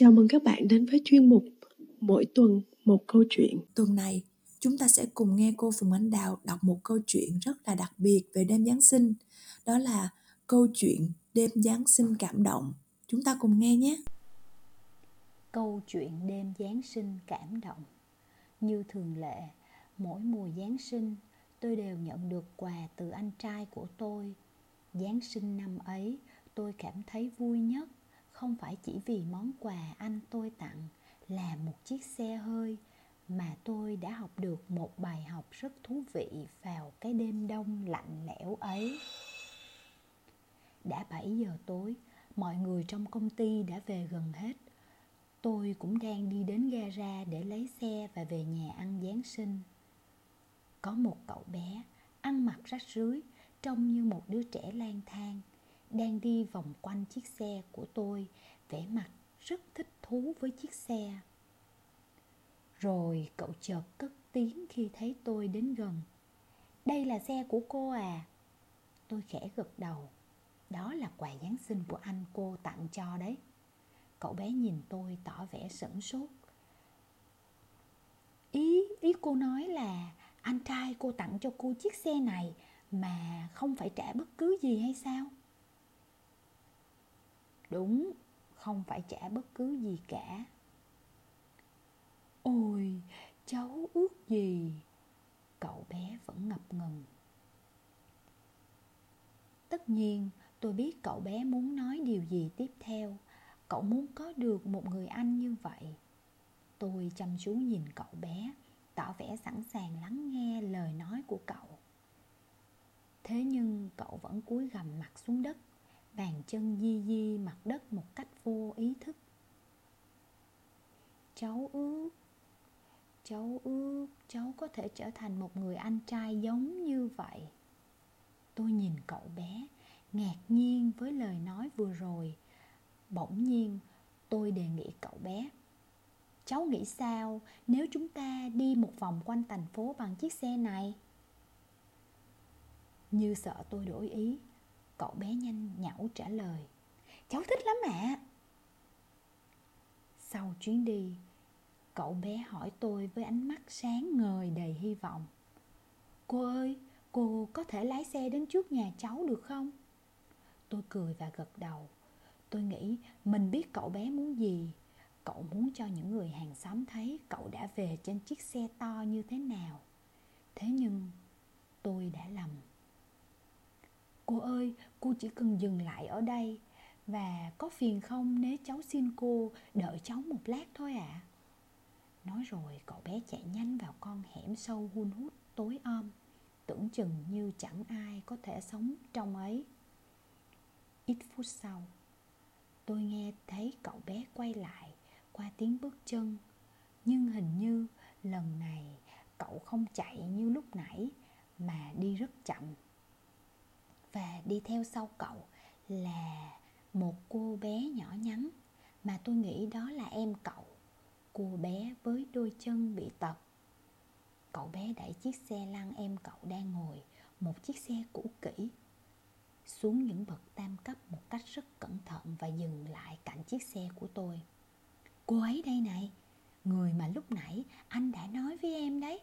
Chào mừng các bạn đến với chuyên mục Mỗi tuần một câu chuyện. Tuần này, chúng ta sẽ cùng nghe cô Phùng Ánh Đào đọc một câu chuyện rất là đặc biệt về đêm Giáng sinh. Đó là câu chuyện đêm Giáng sinh cảm động. Chúng ta cùng nghe nhé. Câu chuyện đêm Giáng sinh cảm động. Như thường lệ, mỗi mùa Giáng sinh, tôi đều nhận được quà từ anh trai của tôi. Giáng sinh năm ấy, tôi cảm thấy vui nhất không phải chỉ vì món quà anh tôi tặng là một chiếc xe hơi mà tôi đã học được một bài học rất thú vị vào cái đêm đông lạnh lẽo ấy. Đã 7 giờ tối, mọi người trong công ty đã về gần hết. Tôi cũng đang đi đến gara để lấy xe và về nhà ăn Giáng sinh. Có một cậu bé ăn mặc rách rưới, trông như một đứa trẻ lang thang đang đi vòng quanh chiếc xe của tôi, vẻ mặt rất thích thú với chiếc xe. Rồi cậu chợt cất tiếng khi thấy tôi đến gần. Đây là xe của cô à? Tôi khẽ gật đầu. Đó là quà giáng sinh của anh cô tặng cho đấy. Cậu bé nhìn tôi tỏ vẻ sửng sốt. Ý ý cô nói là anh trai cô tặng cho cô chiếc xe này mà không phải trả bất cứ gì hay sao? Đúng, không phải trả bất cứ gì cả. Ôi, cháu ước gì? Cậu bé vẫn ngập ngừng. Tất nhiên, tôi biết cậu bé muốn nói điều gì tiếp theo. Cậu muốn có được một người anh như vậy. Tôi chăm chú nhìn cậu bé, tỏ vẻ sẵn sàng lắng nghe lời nói của cậu. Thế nhưng cậu vẫn cúi gằm mặt xuống đất bàn chân di di mặt đất một cách vô ý thức. Cháu ước cháu ước cháu có thể trở thành một người anh trai giống như vậy. Tôi nhìn cậu bé, ngạc nhiên với lời nói vừa rồi. Bỗng nhiên, tôi đề nghị cậu bé, cháu nghĩ sao nếu chúng ta đi một vòng quanh thành phố bằng chiếc xe này? Như sợ tôi đổi ý Cậu bé nhanh nhảu trả lời. Cháu thích lắm ạ. Sau chuyến đi Cậu bé hỏi tôi với ánh mắt sáng ngời đầy hy vọng. Cô ơi, cô có thể lái xe đến trước nhà cháu được không? Tôi cười và gật đầu. Tôi nghĩ mình biết cậu bé muốn gì. Cậu muốn cho những người hàng xóm thấy cậu đã về trên chiếc xe to như thế nào. Thế nhưng tôi đã lầm. Cô ơi, cô chỉ cần dừng lại ở đây. Và có phiền không nếu cháu xin cô đợi cháu một lát thôi ạ? À? Nói rồi cậu bé chạy nhanh vào con hẻm sâu hun hút tối om Tưởng chừng như chẳng ai có thể sống trong ấy. Ít phút sau Tôi nghe thấy cậu bé quay lại qua tiếng bước chân. Nhưng hình như lần này cậu không chạy như lúc nãy Mà đi rất chậm và đi theo sau cậu là một cô bé nhỏ nhắn. Mà tôi nghĩ đó là em cậu, cô bé với đôi chân bị tật. Cậu bé đẩy chiếc xe lăn em cậu đang ngồi, một chiếc xe cũ kỹ, xuống những bậc tam cấp một cách rất cẩn thận và dừng lại cạnh chiếc xe của tôi. Cô ấy đây này, người mà lúc nãy anh đã nói với em đấy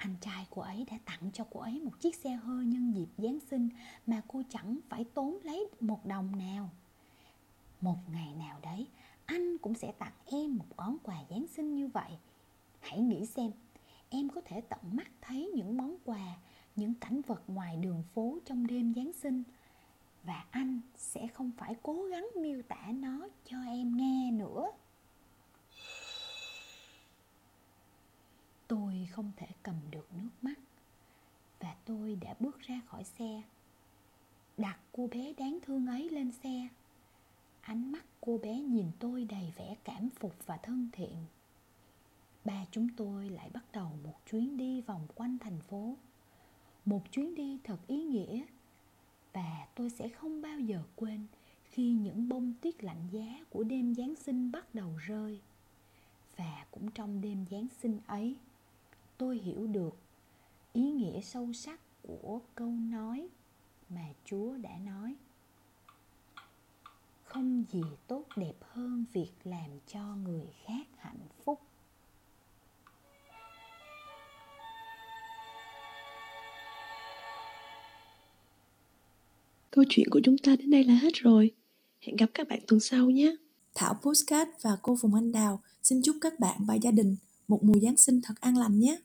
anh trai cô ấy đã tặng cho cô ấy một chiếc xe hơi nhân dịp Giáng sinh mà cô chẳng phải tốn lấy một đồng nào. Một ngày nào đấy, anh cũng sẽ tặng em một món quà Giáng sinh như vậy. Hãy nghĩ xem, em có thể tận mắt thấy những món quà, những cảnh vật ngoài đường phố trong đêm Giáng sinh và anh sẽ không phải cố gắng miêu tả nó cho em nghe nữa. tôi không thể cầm được nước mắt và tôi đã bước ra khỏi xe. Đặt cô bé đáng thương ấy lên xe. Ánh mắt cô bé nhìn tôi đầy vẻ cảm phục và thân thiện. Ba chúng tôi lại bắt đầu một chuyến đi vòng quanh thành phố. Một chuyến đi thật ý nghĩa. Và tôi sẽ không bao giờ quên khi những bông tuyết lạnh giá của đêm giáng sinh bắt đầu rơi. Và cũng trong đêm giáng sinh ấy, tôi hiểu được ý nghĩa sâu sắc của câu nói mà chúa đã nói không gì tốt đẹp hơn việc làm cho người khác hạnh phúc Câu chuyện của chúng ta đến đây là hết rồi. Hẹn gặp các bạn tuần sau nhé. Thảo Postcard và cô Phùng Anh Đào xin chúc các bạn và gia đình một mùa Giáng sinh thật an lành nhé.